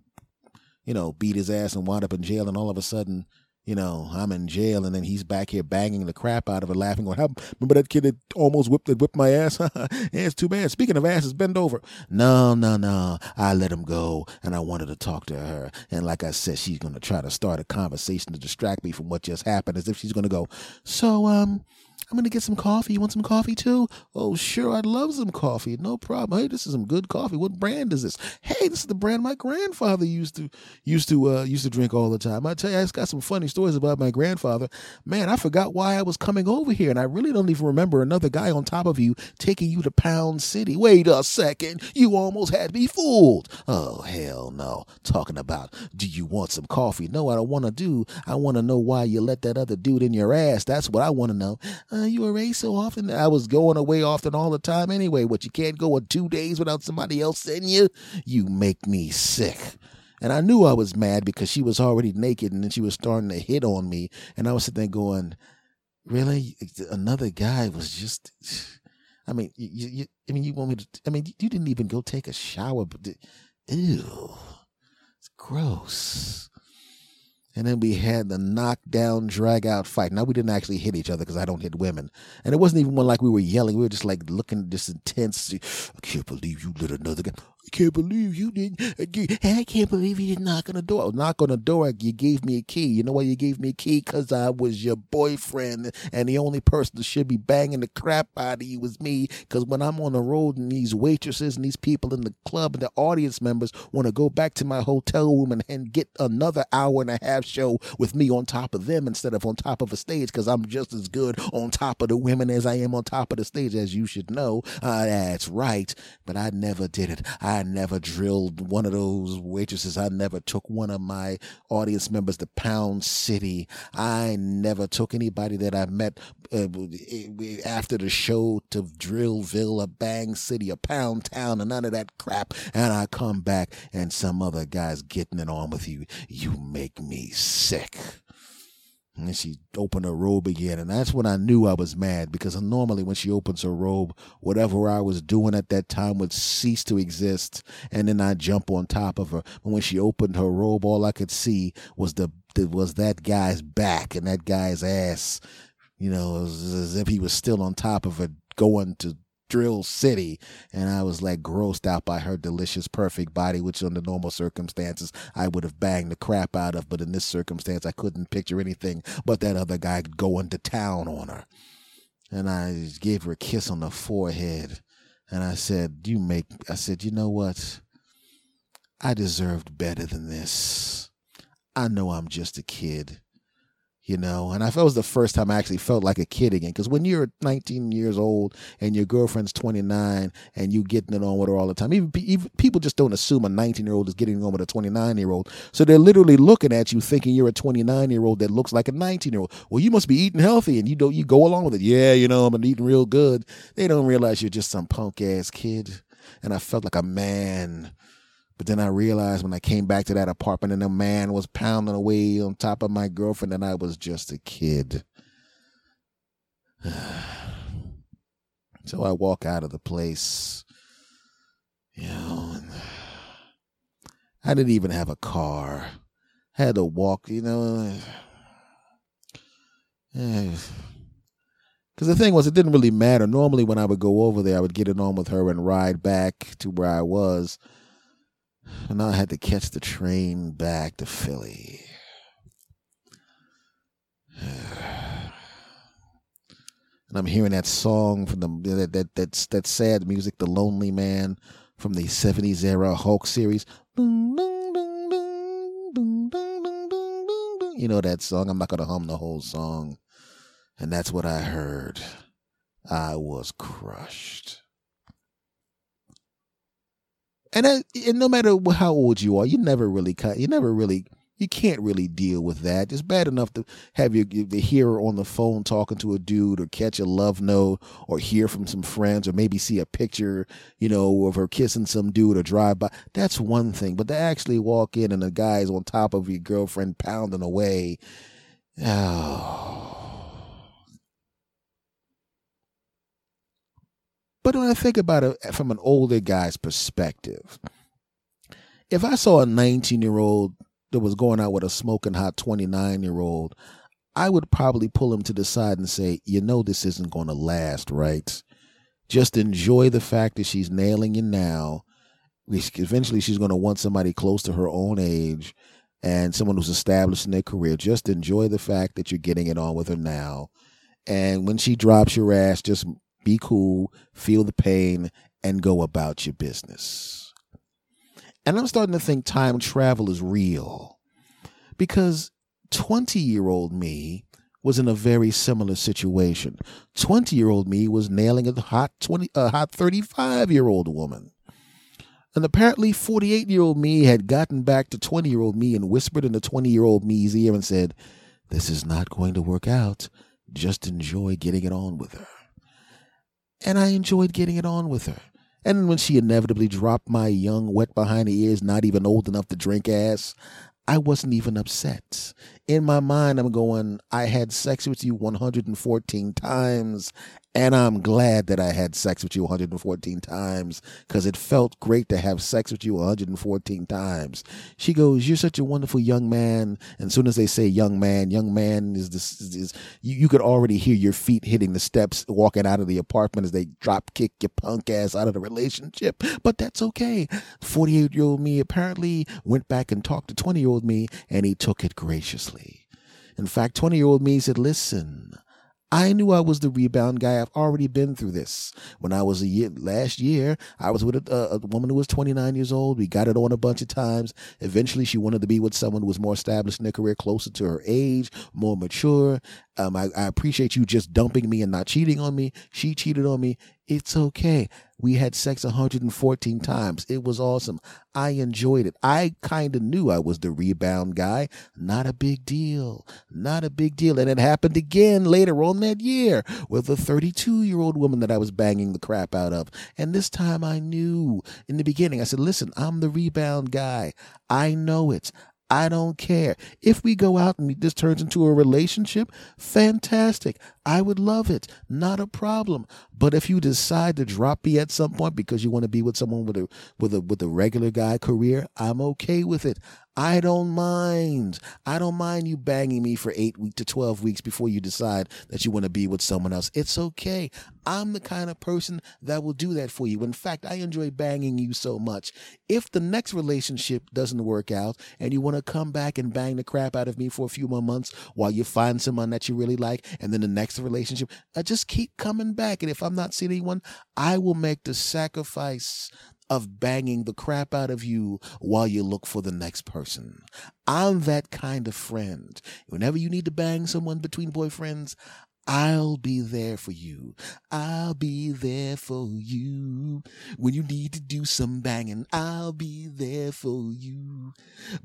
you know beat his ass and wind up in jail and all of a sudden you know, I'm in jail, and then he's back here banging the crap out of her, laughing. Going, remember that kid that almost whipped whipped my ass? yeah, it's too bad. Speaking of asses, bend over. No, no, no. I let him go, and I wanted to talk to her. And like I said, she's gonna try to start a conversation to distract me from what just happened, as if she's gonna go. So, um, I'm gonna get some coffee. You want some coffee too? Oh, sure, I'd love some coffee. No problem. Hey, this is some good coffee. What brand is this? Hey, this is the brand my grandfather used to used to uh, used to drink all the time. I tell you, I just got some funny stories about my grandfather. Man, I forgot why I was coming over here, and I really don't even remember another guy on top of you taking you to Pound City. Wait a second, you almost had me fooled. Oh hell no! Talking about, do you want some coffee? No, I don't want to do. I want to know why you let that other dude in your ass. That's what I want to know Uh, you away so often. I was going away often all the time anyway. What, you can't go on two days without somebody else seeing you? You make me sick. And I knew I was mad because she was already naked and then she was starting to hit on me. And I was sitting there going, really? Another guy was just, I mean, you, you, I mean, you want me to, I mean, you didn't even go take a shower, but, ew, it's gross. And then we had the knockdown, drag out fight. Now we didn't actually hit each other because I don't hit women. And it wasn't even one like we were yelling. We were just like looking just intense. I can't believe you let another guy. I can't believe you didn't. I can't believe you didn't knock on the door. Knock on the door. You gave me a key. You know why you gave me a key? Because I was your boyfriend. And the only person that should be banging the crap out of you was me. Because when I'm on the road and these waitresses and these people in the club and the audience members want to go back to my hotel room and, and get another hour and a half show with me on top of them instead of on top of a stage because I'm just as good on top of the women as I am on top of the stage, as you should know. Uh, that's right. But I never did it. I never drilled one of those waitresses. I never took one of my audience members to Pound City. I never took anybody that I met uh, after the show to Drillville or Bang City or Pound Town or none of that crap. And I come back and some other guy's getting it on with you. You make me sick. And she opened her robe again. And that's when I knew I was mad because normally when she opens her robe, whatever I was doing at that time would cease to exist. And then I jump on top of her. But when she opened her robe, all I could see was the, was that guy's back and that guy's ass. You know, as if he was still on top of her going to Drill City, and I was like grossed out by her delicious, perfect body, which under normal circumstances I would have banged the crap out of, but in this circumstance I couldn't picture anything but that other guy going to town on her. And I gave her a kiss on the forehead, and I said, "You make," I said, "You know what? I deserved better than this. I know I'm just a kid." You know and i felt it was the first time i actually felt like a kid again because when you're 19 years old and your girlfriend's 29 and you getting it on with her all the time even, even people just don't assume a 19 year old is getting on with a 29 year old so they're literally looking at you thinking you're a 29 year old that looks like a 19 year old well you must be eating healthy and you don't you go along with it. Yeah you know i'm eating real good. They don't realize you're just some punk ass kid. And i felt like a man but then I realized when I came back to that apartment and the man was pounding away on top of my girlfriend and I was just a kid. so I walk out of the place, you know, I didn't even have a car. I had to walk, you know. Because the thing was, it didn't really matter. Normally, when I would go over there, I would get it on with her and ride back to where I was. And I had to catch the train back to Philly. And I'm hearing that song from the that that that's that sad music, "The Lonely Man" from the '70s era Hulk series. You know that song. I'm not gonna hum the whole song, and that's what I heard. I was crushed. And, and no matter how old you are, you never really cut. You never really you can't really deal with that. It's bad enough to have your, the hearer on the phone talking to a dude or catch a love note or hear from some friends or maybe see a picture, you know, of her kissing some dude or drive by. That's one thing. But to actually walk in and the guy's on top of your girlfriend pounding away. Oh. But when I think about it eh, from an older guy's perspective, if I saw a 19 year old that was going out with a smoking hot 29 year old, I would probably pull him to the side and say, you know, this isn't going to last, right? Just enjoy the fact that she's nailing you now. Eventually, she's going to want somebody close to her own age and someone who's established in their career. Just enjoy the fact that you're getting it on with her now. And when she drops your ass, just be cool, feel the pain, and go about your business. And I'm starting to think time travel is real because 20 year old me was in a very similar situation. 20 year old me was nailing a hot 20, a hot 35 year old woman. And apparently 48 year old me had gotten back to 20 year old me and whispered in the 20 year old me's ear and said, This is not going to work out. Just enjoy getting it on with her. And I enjoyed getting it on with her. And when she inevitably dropped my young, wet behind the ears, not even old enough to drink ass, I wasn't even upset. In my mind, I'm going, I had sex with you 114 times and I'm glad that I had sex with you 114 times because it felt great to have sex with you 114 times. She goes, You're such a wonderful young man. And as soon as they say young man, young man is this, is, you, you could already hear your feet hitting the steps walking out of the apartment as they drop kick your punk ass out of the relationship. But that's okay. 48 year old me apparently went back and talked to 20 year old me and he took it graciously. In fact, 20 year old me said, Listen, I knew I was the rebound guy. I've already been through this. When I was a year last year, I was with a, a, woman who was 29 years old. We got it on a bunch of times. Eventually, she wanted to be with someone who was more established in their career, closer to her age, more mature. Um, I, I appreciate you just dumping me and not cheating on me. She cheated on me. It's okay. We had sex 114 times. It was awesome. I enjoyed it. I kind of knew I was the rebound guy. Not a big deal. Not a big deal. And it happened again later on that year with a 32 year old woman that I was banging the crap out of. And this time I knew in the beginning, I said, listen, I'm the rebound guy. I know it. I don't care. If we go out and this turns into a relationship, fantastic. I would love it. Not a problem. But if you decide to drop me at some point because you want to be with someone with a with a with a regular guy career, I'm okay with it. I don't mind. I don't mind you banging me for eight weeks to 12 weeks before you decide that you want to be with someone else. It's okay. I'm the kind of person that will do that for you. In fact, I enjoy banging you so much. If the next relationship doesn't work out and you want to come back and bang the crap out of me for a few more months while you find someone that you really like, and then the next relationship, I just keep coming back. And if I'm not seeing anyone, I will make the sacrifice of banging the crap out of you while you look for the next person. I'm that kind of friend. Whenever you need to bang someone between boyfriends, I'll be there for you. I'll be there for you. When you need to do some banging, I'll be there for you.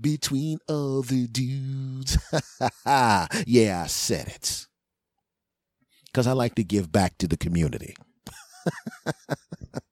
Between other dudes. yeah, I said it. Because I like to give back to the community.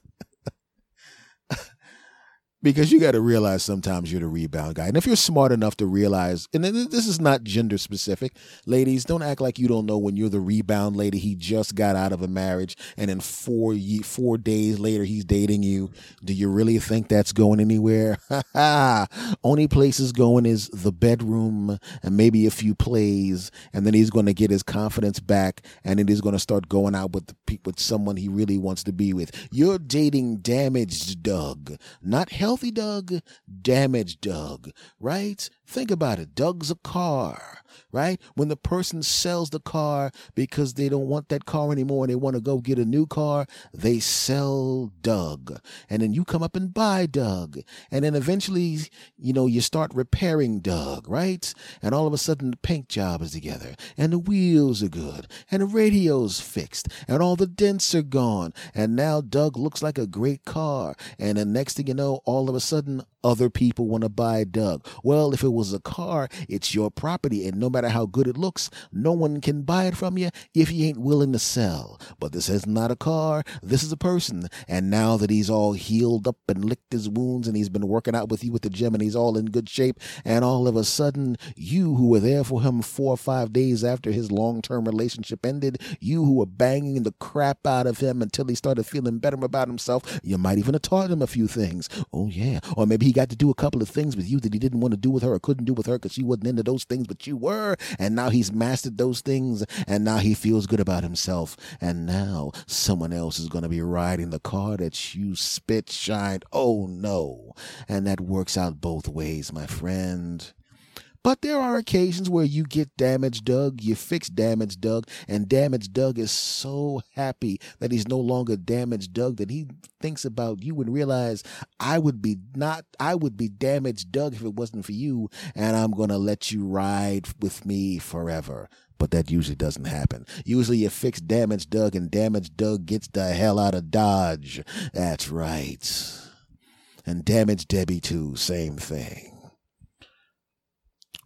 because you got to realize sometimes you're the rebound guy. And if you're smart enough to realize, and this is not gender specific, ladies, don't act like you don't know when you're the rebound lady. He just got out of a marriage, and then four four days later he's dating you. Do you really think that's going anywhere? Only places going is the bedroom and maybe a few plays, and then he's going to get his confidence back, and then he's going to start going out with the, with someone he really wants to be with. You're dating damaged Doug, not healthy healthy Doug, damaged Doug, right? Think about it. Doug's a car, right? When the person sells the car because they don't want that car anymore and they want to go get a new car, they sell Doug. And then you come up and buy Doug. And then eventually, you know, you start repairing Doug, right? And all of a sudden the paint job is together and the wheels are good and the radio's fixed and all the dents are gone. And now Doug looks like a great car. And the next thing you know, all of a sudden other people want to buy Doug. Well, if it was a car, it's your property, and no matter how good it looks, no one can buy it from you if you ain't willing to sell. But this is not a car, this is a person. And now that he's all healed up and licked his wounds, and he's been working out with you at the gym, and he's all in good shape, and all of a sudden, you who were there for him four or five days after his long term relationship ended, you who were banging the crap out of him until he started feeling better about himself, you might even have taught him a few things. Oh, yeah. Or maybe he he got to do a couple of things with you that he didn't want to do with her or couldn't do with her because she wasn't into those things, but you were. And now he's mastered those things and now he feels good about himself. And now someone else is going to be riding the car that you spit shined. Oh no. And that works out both ways, my friend. But there are occasions where you get damaged Doug, you fix damage Doug, and damaged Doug is so happy that he's no longer damaged Doug that he thinks about you and realize I would be not I would be damaged Doug if it wasn't for you, and I'm gonna let you ride with me forever but that usually doesn't happen. Usually you fix damage Doug and damaged Doug gets the hell out of Dodge. That's right. And damaged Debbie too, same thing.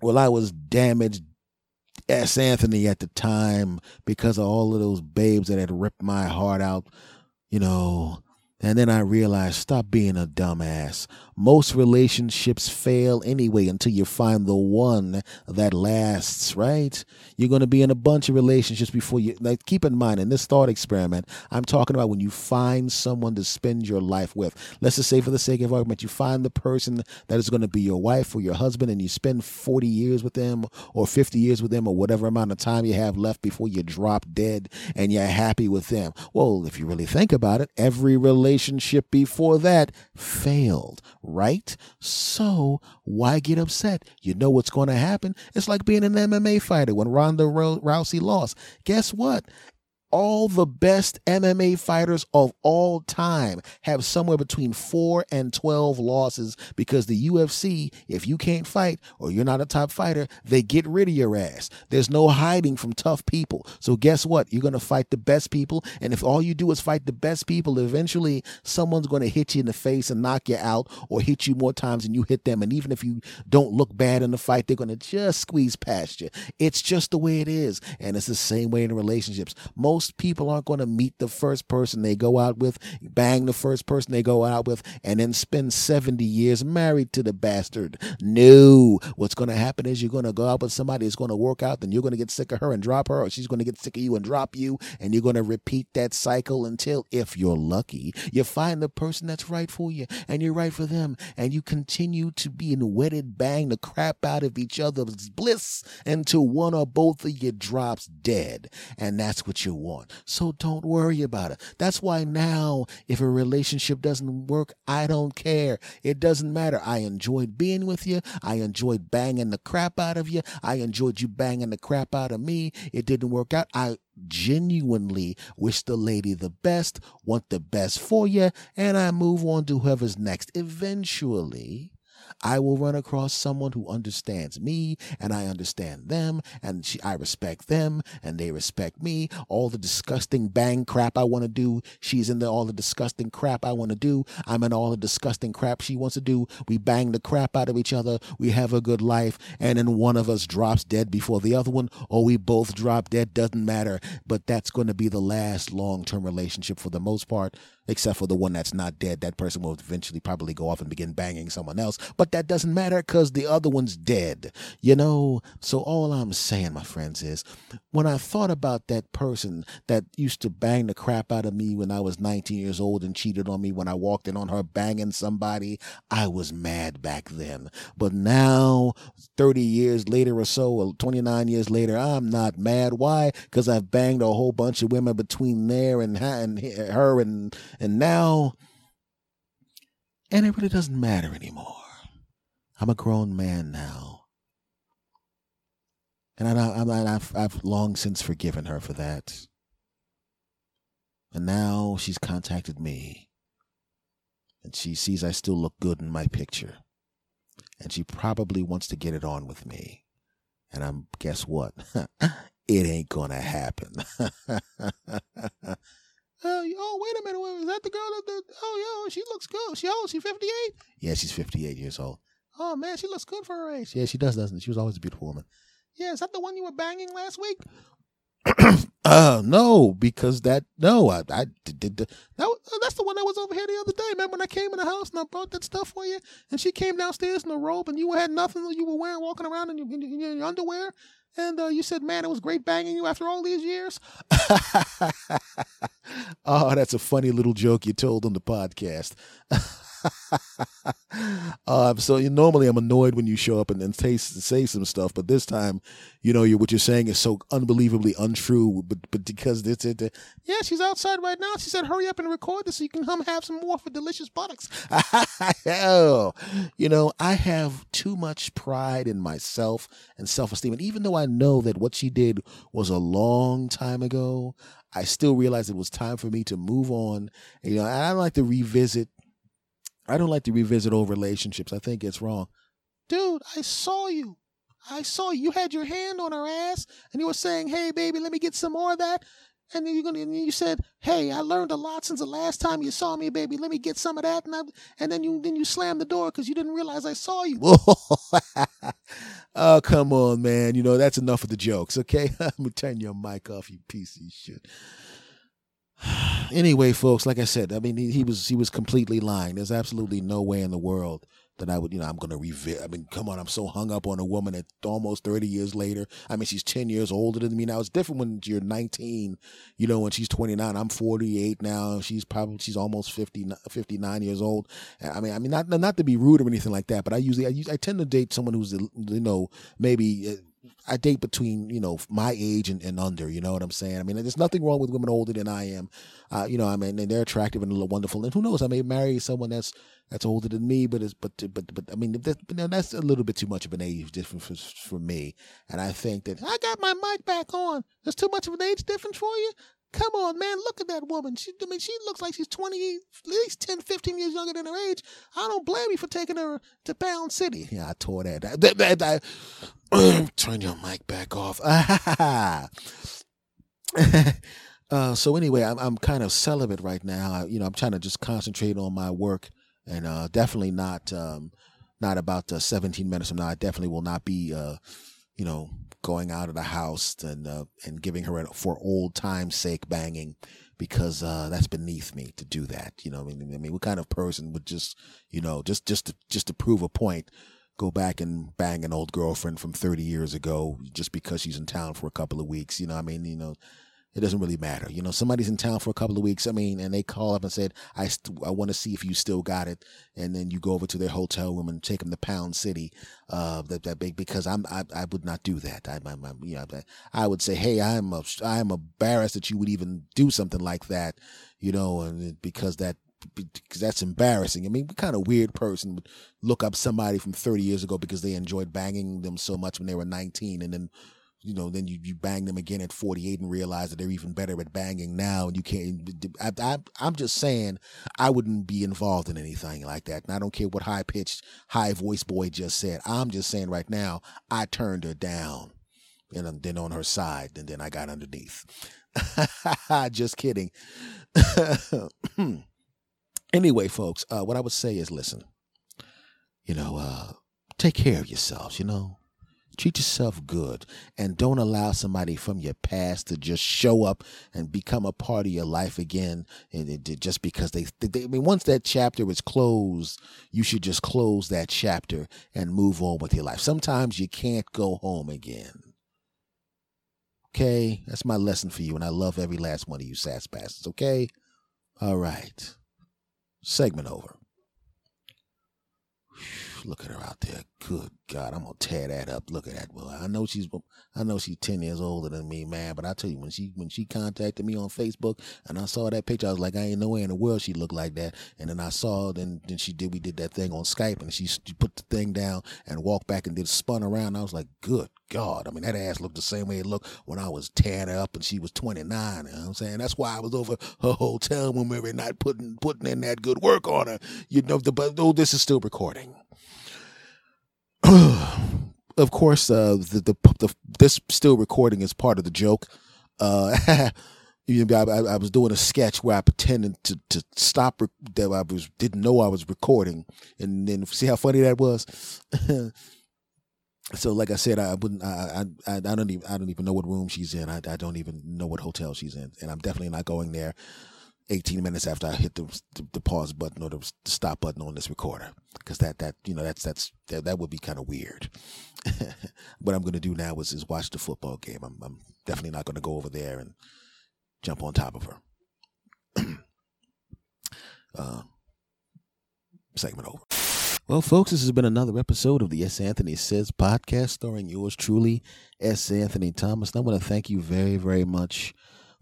Well, I was damaged S. Anthony at the time because of all of those babes that had ripped my heart out, you know. And then I realized, stop being a dumbass. Most relationships fail anyway until you find the one that lasts, right? You're going to be in a bunch of relationships before you, like, keep in mind, in this thought experiment, I'm talking about when you find someone to spend your life with. Let's just say, for the sake of argument, you find the person that is going to be your wife or your husband and you spend 40 years with them or 50 years with them or whatever amount of time you have left before you drop dead and you're happy with them. Well, if you really think about it, every relationship before that failed right? So why get upset? You know what's going to happen. It's like being an MMA fighter when Ronda Rousey lost. Guess what? All the best MMA fighters of all time have somewhere between 4 and 12 losses because the UFC, if you can't fight or you're not a top fighter, they get rid of your ass. There's no hiding from tough people. So guess what? You're going to fight the best people and if all you do is fight the best people, eventually someone's going to hit you in the face and knock you out or hit you more times than you hit them and even if you don't look bad in the fight, they're going to just squeeze past you. It's just the way it is and it's the same way in relationships. Most most people aren't going to meet the first person they go out with, bang the first person they go out with, and then spend 70 years married to the bastard. No. What's going to happen is you're going to go out with somebody that's going to work out, then you're going to get sick of her and drop her, or she's going to get sick of you and drop you, and you're going to repeat that cycle until, if you're lucky, you find the person that's right for you, and you're right for them, and you continue to be in wedded bang the crap out of each other's bliss until one or both of you drops dead. And that's what you want on. So don't worry about it. That's why now, if a relationship doesn't work, I don't care. It doesn't matter. I enjoyed being with you. I enjoyed banging the crap out of you. I enjoyed you banging the crap out of me. It didn't work out. I genuinely wish the lady the best, want the best for you, and I move on to whoever's next. Eventually, I will run across someone who understands me and I understand them and she, I respect them and they respect me. All the disgusting bang crap I want to do, she's in the all the disgusting crap I want to do. I'm in all the disgusting crap she wants to do. We bang the crap out of each other. We have a good life and then one of us drops dead before the other one or we both drop dead doesn't matter, but that's going to be the last long-term relationship for the most part except for the one that's not dead. That person will eventually probably go off and begin banging someone else, but that doesn't matter because the other one's dead, you know? So all I'm saying, my friends, is when I thought about that person that used to bang the crap out of me when I was 19 years old and cheated on me when I walked in on her banging somebody, I was mad back then. But now, 30 years later or so, or 29 years later, I'm not mad. Why? Because I've banged a whole bunch of women between there and, and her and and now, and it really doesn't matter anymore. I'm a grown man now. And I, I've, I've long since forgiven her for that. And now she's contacted me. And she sees I still look good in my picture. And she probably wants to get it on with me. And I'm, guess what? it ain't gonna happen. Uh, oh, wait a minute. Wait, Is that the girl that, the, oh, yo, she looks good. She old, she 58? Yeah, she's 58 years old. Oh, man, she looks good for her age. Yeah, she does, doesn't she? She was always a beautiful woman. Yeah, is that the one you were banging last week? uh, no, because that, no, I, I did, that, uh, that's the one that was over here the other day. Remember when I came in the house and I brought that stuff for you? And she came downstairs in a robe and you had nothing that you were wearing, walking around in your, in your underwear. And uh, you said, man, it was great banging you after all these years. oh, that's a funny little joke you told on the podcast. uh, so normally I'm annoyed when you show up and then and say some stuff, but this time, you know, you what you're saying is so unbelievably untrue. But but because it's it, yeah, she's outside right now. She said, "Hurry up and record this so you can come have some more for delicious buttocks." oh, you know, I have too much pride in myself and self esteem, and even though I know that what she did was a long time ago, I still realize it was time for me to move on. You know, I don't like to revisit I don't like to revisit old relationships. I think it's wrong. Dude, I saw you. I saw you. You had your hand on her ass and you were saying, Hey baby, let me get some more of that. And then you're gonna you said, Hey, I learned a lot since the last time you saw me, baby. Let me get some of that. And, I, and then you then you slammed the door because you didn't realize I saw you. oh, come on, man. You know, that's enough of the jokes, okay? I'm gonna turn your mic off, you piece of shit anyway, folks, like I said, I mean, he, he, was he was completely lying. There's absolutely no way in the world that I would, you know, I'm going to revisit. I mean, come on, I'm so hung up on a woman that almost 30 years later. I mean, she's 10 years older than me now. It's different when you're 19, you know, when she's 29. I'm 48 now. She's probably she's almost 50, 59 years old. I mean, I mean, not not to be rude or anything like that, but I usually I, I tend to date someone who's, you know, maybe uh, I date between you know my age and, and under. You know what I'm saying? I mean, there's nothing wrong with women older than I am. Uh, you know, I mean, and they're attractive and wonderful. And who knows? I may marry someone that's that's older than me, but it's but but but I mean, that's, that's a little bit too much of an age difference for, for me. And I think that I got my mic back on. There's too much of an age difference for you. Come on, man. Look at that woman. She, I mean, she looks like she's 20, at least 10, 15 years younger than her age. I don't blame you for taking her to Pound City. Yeah, I tore that. that, that, that turn your mic back off. uh, so anyway, I'm, I'm kind of celibate right now. I, you know, I'm trying to just concentrate on my work and uh, definitely not um, not about uh, 17 minutes from now. I definitely will not be, uh, you know, going out of the house and uh, and giving her a, for old time's sake banging because uh, that's beneath me to do that. You know, I mean, I mean, what kind of person would just, you know, just just to, just to prove a point, go back and bang an old girlfriend from 30 years ago just because she's in town for a couple of weeks? You know, I mean, you know, it doesn't really matter. You know, somebody's in town for a couple of weeks. I mean, and they call up and said, "I st- I want to see if you still got it," and then you go over to their hotel room and take them to Pound City. Uh, that that big because I'm I, I would not do that. I, I, I you know I would say, "Hey, I'm a, I'm embarrassed that you would even do something like that," you know, and because that because that's embarrassing. I mean, what kind of weird person would look up somebody from 30 years ago because they enjoyed banging them so much when they were 19 and then you know, then you, you bang them again at 48 and realize that they're even better at banging now. And you can't, I, I, I'm just saying, I wouldn't be involved in anything like that. And I don't care what high pitched, high voice boy just said. I'm just saying right now, I turned her down and then on her side, and then I got underneath. just kidding. anyway, folks, uh, what I would say is listen, you know, uh, take care of yourselves, you know treat yourself good and don't allow somebody from your past to just show up and become a part of your life again and it, just because they, they i mean once that chapter is closed you should just close that chapter and move on with your life. Sometimes you can't go home again. Okay? That's my lesson for you and i love every last one of you sass bastards okay? All right. Segment over look at her out there. Good God, I'm gonna tear that up. Look at that. Well, I know she's, I know she's ten years older than me, man. But I tell you, when she when she contacted me on Facebook and I saw that picture, I was like, I ain't no way in the world she looked like that. And then I saw, then then she did, we did that thing on Skype, and she, she put the thing down and walked back and did spun around. I was like, good God. I mean, that ass looked the same way it looked when I was tearing her up and she was 29. You know what I'm saying? That's why I was over her hotel room every night putting putting in that good work on her. You know, the, but oh, this is still recording. of course, uh, the, the, the this still recording is part of the joke. Uh, I, I, was doing a sketch where I pretended to, to stop that I was didn't know I was recording, and then see how funny that was. so, like I said, I wouldn't. I, I I don't even I don't even know what room she's in. I, I don't even know what hotel she's in, and I'm definitely not going there. 18 minutes after I hit the, the, pause button or the, the, stop button on this recorder because that that you know that's that's that, that would be kind of weird. what I'm going to do now is is watch the football game. I'm I'm definitely not going to go over there and jump on top of her. uh, segment over. Well, folks, this has been another episode of the S. Anthony Says podcast, starring yours truly, S. Anthony Thomas. And I want to thank you very, very much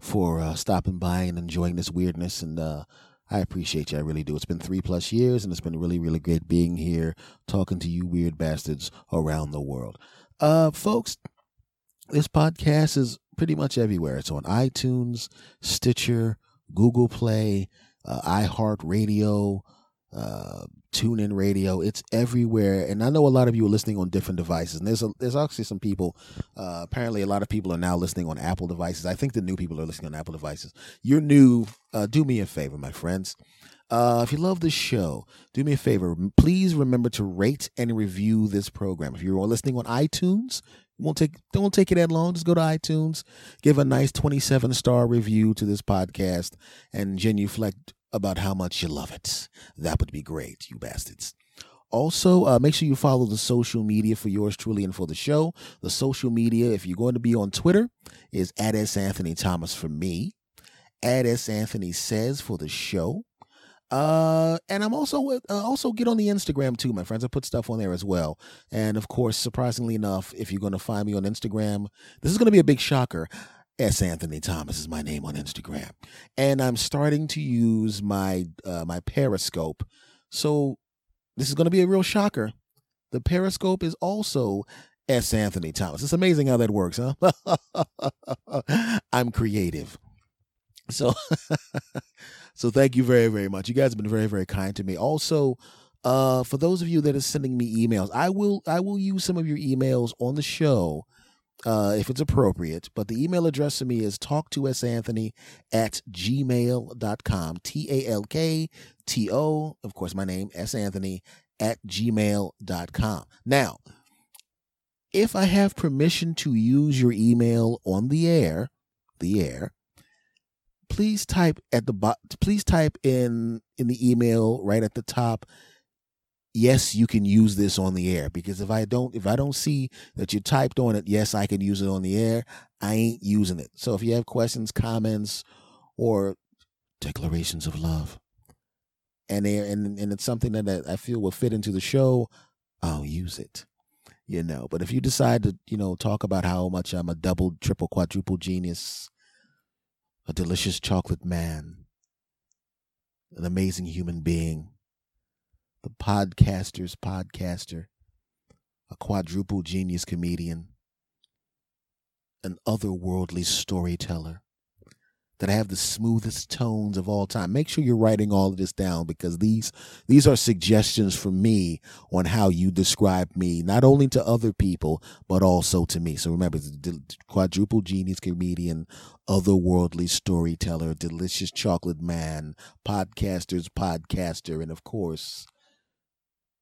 for uh, stopping by and enjoying this weirdness. And uh, I appreciate you. I really do. It's been three plus years, and it's been really, really great being here talking to you weird bastards around the world. Uh, folks, this podcast is pretty much everywhere. It's on iTunes, Stitcher, Google Play, uh, iHeartRadio, uh, TuneIn Radio. It's everywhere, and I know a lot of you are listening on different devices. And there's a, there's actually some people. Uh, apparently, a lot of people are now listening on Apple devices. I think the new people are listening on Apple devices. You're new. Uh, do me a favor, my friends. Uh, if you love the show, do me a favor. Please remember to rate and review this program. If you're listening on iTunes, won't take don't take it that long. Just go to iTunes, give a nice 27 star review to this podcast, and genuflect about how much you love it. That would be great, you bastards. Also, uh, make sure you follow the social media for yours truly and for the show. The social media, if you're going to be on Twitter, is at S. Anthony Thomas for me, at S. Anthony Says for the show. Uh, and I'm also uh, also get on the Instagram too, my friends. I put stuff on there as well. And of course, surprisingly enough, if you're going to find me on Instagram, this is going to be a big shocker. S. Anthony Thomas is my name on Instagram, and I'm starting to use my uh, my Periscope. So this is going to be a real shocker. The Periscope is also S. Anthony Thomas. It's amazing how that works, huh? I'm creative. So so thank you very very much. You guys have been very very kind to me. Also, uh, for those of you that are sending me emails, I will I will use some of your emails on the show uh, if it's appropriate. But the email address to me is talk to s anthony at gmail.com. T A L K T O, of course, my name, S Anthony at gmail.com. Now, if I have permission to use your email on the air, the air, please type at the bot please type in in the email right at the top yes, you can use this on the air because if I don't if I don't see that you typed on it, yes, I can use it on the air, I ain't using it. So if you have questions, comments, or declarations of love, and they and and it's something that I feel will fit into the show, I'll use it. You know, but if you decide to, you know, talk about how much I'm a double, triple, quadruple genius, a delicious chocolate man, an amazing human being, the podcaster's podcaster, a quadruple genius comedian, an otherworldly storyteller, that have the smoothest tones of all time. Make sure you're writing all of this down because these these are suggestions from me on how you describe me, not only to other people but also to me. So remember, quadruple genius comedian, otherworldly storyteller, delicious chocolate man, podcaster's podcaster, and of course,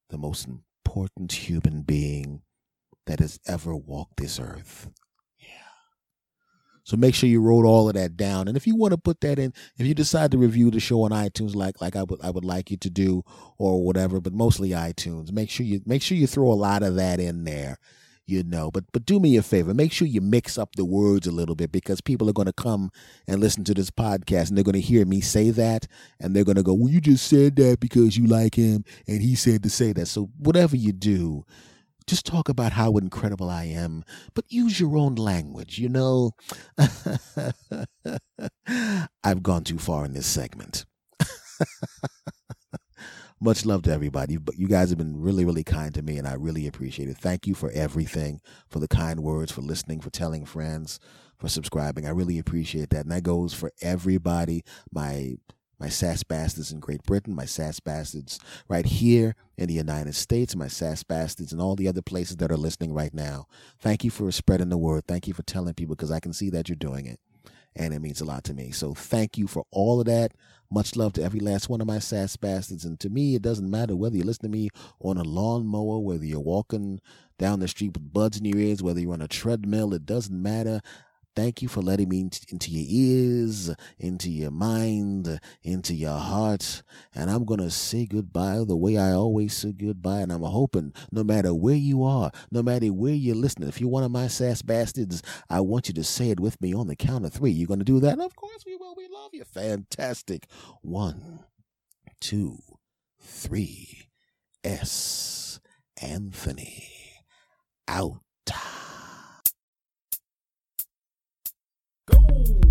the most important human being that has ever walked this earth. Yeah. So make sure you wrote all of that down. And if you want to put that in, if you decide to review the show on iTunes like like I would I would like you to do or whatever, but mostly iTunes, make sure you make sure you throw a lot of that in there you know but but do me a favor make sure you mix up the words a little bit because people are going to come and listen to this podcast and they're going to hear me say that and they're going to go well you just said that because you like him and he said to say that so whatever you do just talk about how incredible I am, but use your own language, you know? I've gone too far in this segment. Much love to everybody. But you guys have been really, really kind to me, and I really appreciate it. Thank you for everything, for the kind words, for listening, for telling friends, for subscribing. I really appreciate that. And that goes for everybody. My my sass bastards in Great Britain, my sass bastards right here in the United States, my sass bastards and all the other places that are listening right now. Thank you for spreading the word. Thank you for telling people because I can see that you're doing it. And it means a lot to me. So thank you for all of that. Much love to every last one of my sass bastards. And to me, it doesn't matter whether you listen to me on a lawnmower, whether you're walking down the street with buds in your ears, whether you're on a treadmill, it doesn't matter. Thank you for letting me into your ears, into your mind, into your heart. And I'm going to say goodbye the way I always say goodbye. And I'm hoping no matter where you are, no matter where you're listening, if you're one of my sass bastards, I want you to say it with me on the count of three. You're going to do that? Of course we will. We love you. Fantastic. One, two, three. S. Anthony. Out. Ooh.